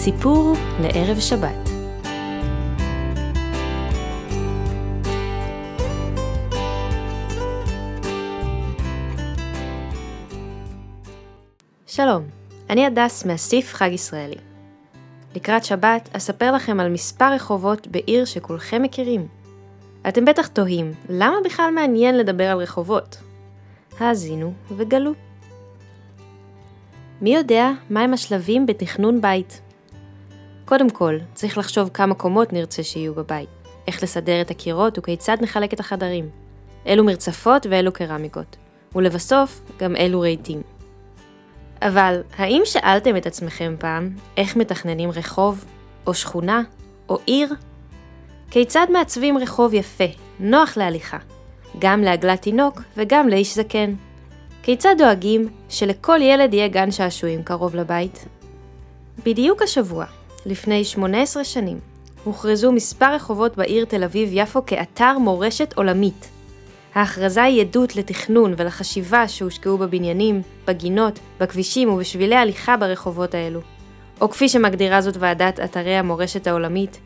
סיפור לערב שבת. שלום, אני הדס מהסטיף חג ישראלי. לקראת שבת אספר לכם על מספר רחובות בעיר שכולכם מכירים. אתם בטח תוהים, למה בכלל מעניין לדבר על רחובות? האזינו וגלו. מי יודע מהם השלבים בתכנון בית? קודם כל, צריך לחשוב כמה קומות נרצה שיהיו בבית, איך לסדר את הקירות וכיצד נחלק את החדרים, אילו מרצפות ואילו קרמיקות, ולבסוף, גם אילו רהיטים. אבל האם שאלתם את עצמכם פעם איך מתכננים רחוב, או שכונה, או עיר? כיצד מעצבים רחוב יפה, נוח להליכה, גם לעגלת תינוק וגם לאיש זקן? כיצד דואגים שלכל ילד יהיה גן שעשועים קרוב לבית? בדיוק השבוע, לפני 18 שנים, הוכרזו מספר רחובות בעיר תל אביב-יפו כאתר מורשת עולמית. ההכרזה היא עדות לתכנון ולחשיבה שהושקעו בבניינים, בגינות, בכבישים ובשבילי הליכה ברחובות האלו. או כפי שמגדירה זאת ועדת אתרי המורשת העולמית,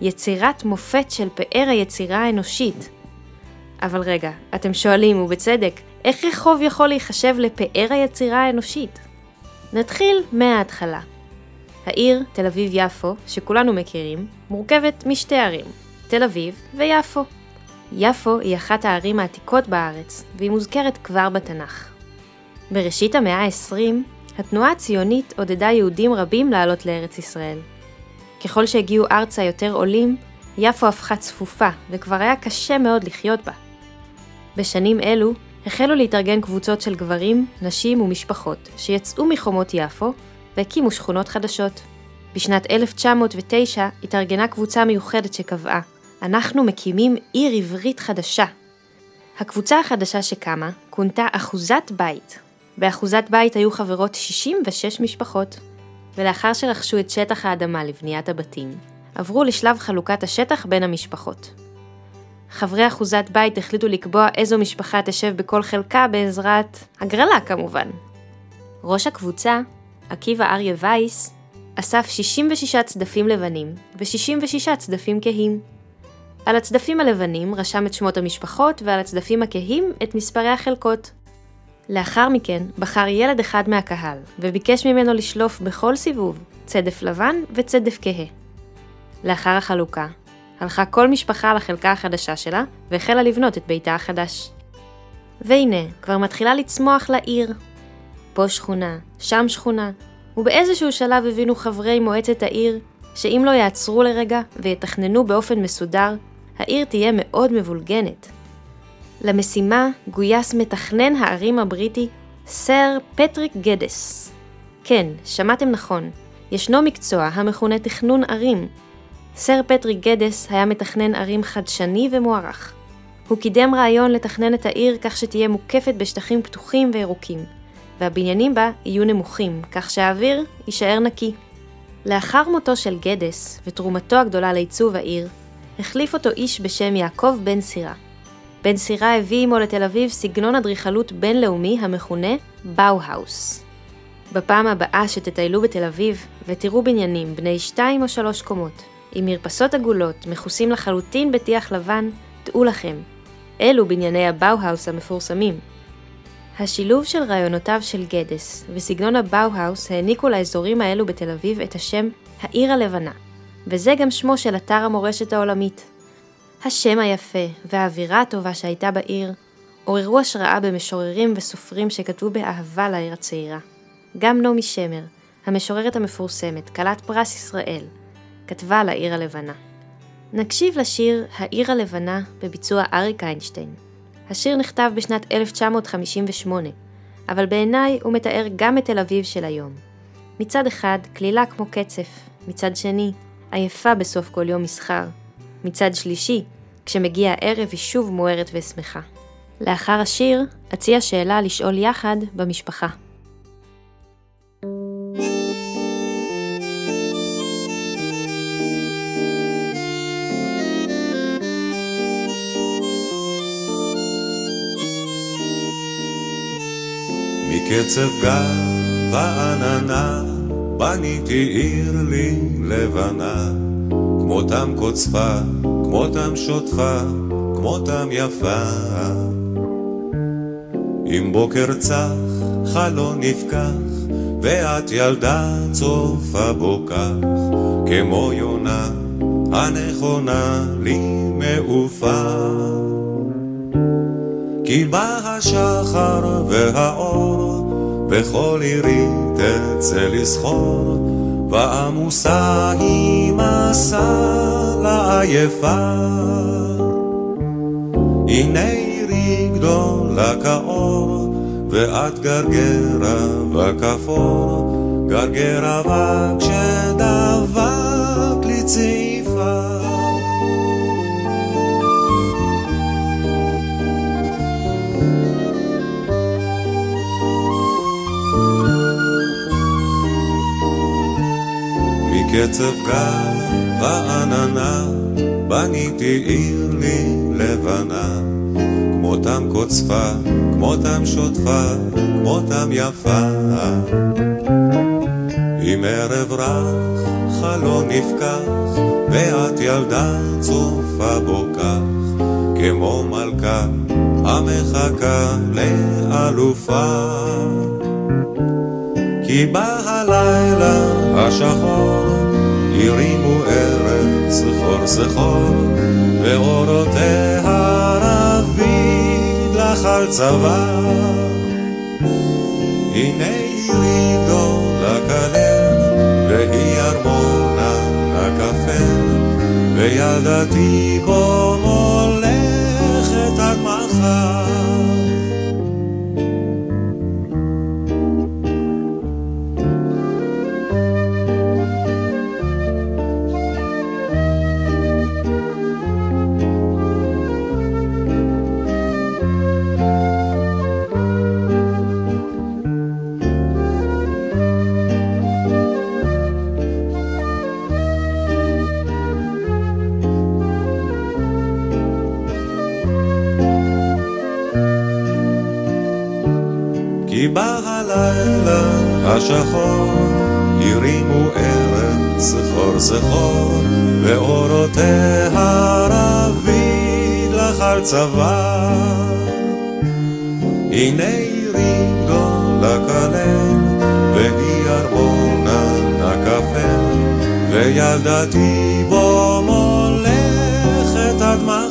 יצירת מופת של פאר היצירה האנושית. אבל רגע, אתם שואלים, ובצדק, איך רחוב יכול להיחשב לפאר היצירה האנושית? נתחיל מההתחלה. העיר תל אביב-יפו, שכולנו מכירים, מורכבת משתי ערים, תל אביב ויפו. יפו היא אחת הערים העתיקות בארץ, והיא מוזכרת כבר בתנ"ך. בראשית המאה ה-20, התנועה הציונית עודדה יהודים רבים לעלות לארץ ישראל. ככל שהגיעו ארצה יותר עולים, יפו הפכה צפופה, וכבר היה קשה מאוד לחיות בה. בשנים אלו החלו להתארגן קבוצות של גברים, נשים ומשפחות שיצאו מחומות יפו והקימו שכונות חדשות. בשנת 1909 התארגנה קבוצה מיוחדת שקבעה אנחנו מקימים עיר עברית חדשה. הקבוצה החדשה שקמה כונתה אחוזת בית. באחוזת בית היו חברות 66 משפחות, ולאחר שרכשו את שטח האדמה לבניית הבתים, עברו לשלב חלוקת השטח בין המשפחות. חברי אחוזת בית החליטו לקבוע איזו משפחה תשב בכל חלקה בעזרת הגרלה כמובן. ראש הקבוצה, עקיבא אריה וייס, אסף 66 צדפים לבנים ו-66 צדפים כהים. על הצדפים הלבנים רשם את שמות המשפחות ועל הצדפים הכהים את מספרי החלקות. לאחר מכן בחר ילד אחד מהקהל וביקש ממנו לשלוף בכל סיבוב צדף לבן וצדף כהה. לאחר החלוקה, הלכה כל משפחה לחלקה החדשה שלה והחלה לבנות את ביתה החדש. והנה, כבר מתחילה לצמוח לעיר. פה שכונה, שם שכונה, ובאיזשהו שלב הבינו חברי מועצת העיר שאם לא יעצרו לרגע ויתכננו באופן מסודר, העיר תהיה מאוד מבולגנת. למשימה גויס מתכנן הערים הבריטי סר פטריק גדס. כן, שמעתם נכון, ישנו מקצוע המכונה תכנון ערים, סר פטריק גדס היה מתכנן ערים חדשני ומוערך. הוא קידם רעיון לתכנן את העיר כך שתהיה מוקפת בשטחים פתוחים וירוקים, והבניינים בה יהיו נמוכים, כך שהאוויר יישאר נקי. לאחר מותו של גדס ותרומתו הגדולה לעיצוב העיר, החליף אותו איש בשם יעקב בן סירה. בן סירה הביא עמו לתל אביב סגנון אדריכלות בינלאומי המכונה באו-האוס. בפעם הבאה שתטיילו בתל אביב ותראו בניינים בני שתיים או שלוש קומות, עם מרפסות עגולות, מכוסים לחלוטין בטיח לבן, דעו לכם, אלו בנייני הבאו-האוס המפורסמים. השילוב של רעיונותיו של גדס וסגנון הבאו-האוס העניקו לאזורים האלו בתל אביב את השם העיר הלבנה, וזה גם שמו של אתר המורשת העולמית. השם היפה והאווירה הטובה שהייתה בעיר עוררו השראה במשוררים וסופרים שכתבו באהבה לעיר הצעירה. גם נעמי שמר, המשוררת המפורסמת, כלת פרס ישראל, כתבה על העיר הלבנה. נקשיב לשיר "העיר הלבנה" בביצוע אריק איינשטיין. השיר נכתב בשנת 1958, אבל בעיניי הוא מתאר גם את תל אביב של היום. מצד אחד, כלילה כמו קצף, מצד שני, עייפה בסוף כל יום מסחר. מצד שלישי, כשמגיע הערב היא שוב מוארת ושמחה. לאחר השיר, אציע שאלה לשאול יחד במשפחה. מקצב גב העננה בניתי עיר לי לבנה, כמותם קוצפה, כמותם שוטפה, כמותם יפה. אם בוקר צח, חלון נפקח, ואת ילדה צופה בו כך, כמו יונה הנכונה לי מעופה. כי בא השחר והאור, וכל עירי תצא לסחור, ועמוסה היא מסע לעייפה. הנה עירי גדולה כאור, ואת גרגרה וכפור, גרגרה וכשדבק מקצב גל ועננה, בניתי עיר לי לבנה. כמותם קוצפה, כמותם שוטפה, כמותם יפה. עם ערב רך, חלון נפקח, ואת ילדה צופה בו כך, כמו מלכה המחכה לאלופה. כי בא הלילה השחור, הרימו ארץ זכור זכור, ואורותיה רביד לך על צבא. הנה עירי גדולה כלב, והיא ארמונה הכפר, וילדתי בו כי בא הלילה השחור, הרימו ארץ זכור זכור, ואורותיה רביד לך על צבא. הנה עירי גדולה כלל, והיא ארמונה הכפר, וילדתי בו מולכת עד מחר.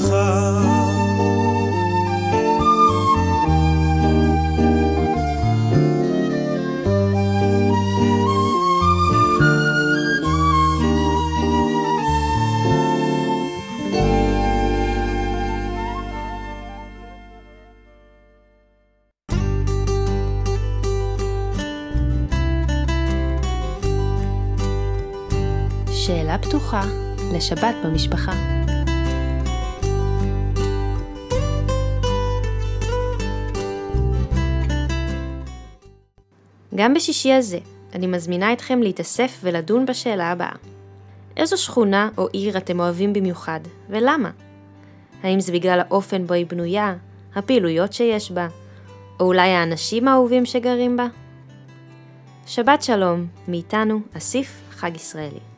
שאלה פתוחה לשבת במשפחה. גם בשישי הזה, אני מזמינה אתכם להתאסף ולדון בשאלה הבאה. איזו שכונה או עיר אתם אוהבים במיוחד, ולמה? האם זה בגלל האופן בו היא בנויה, הפעילויות שיש בה, או אולי האנשים האהובים שגרים בה? שבת שלום, מאיתנו, אסיף חג ישראלי.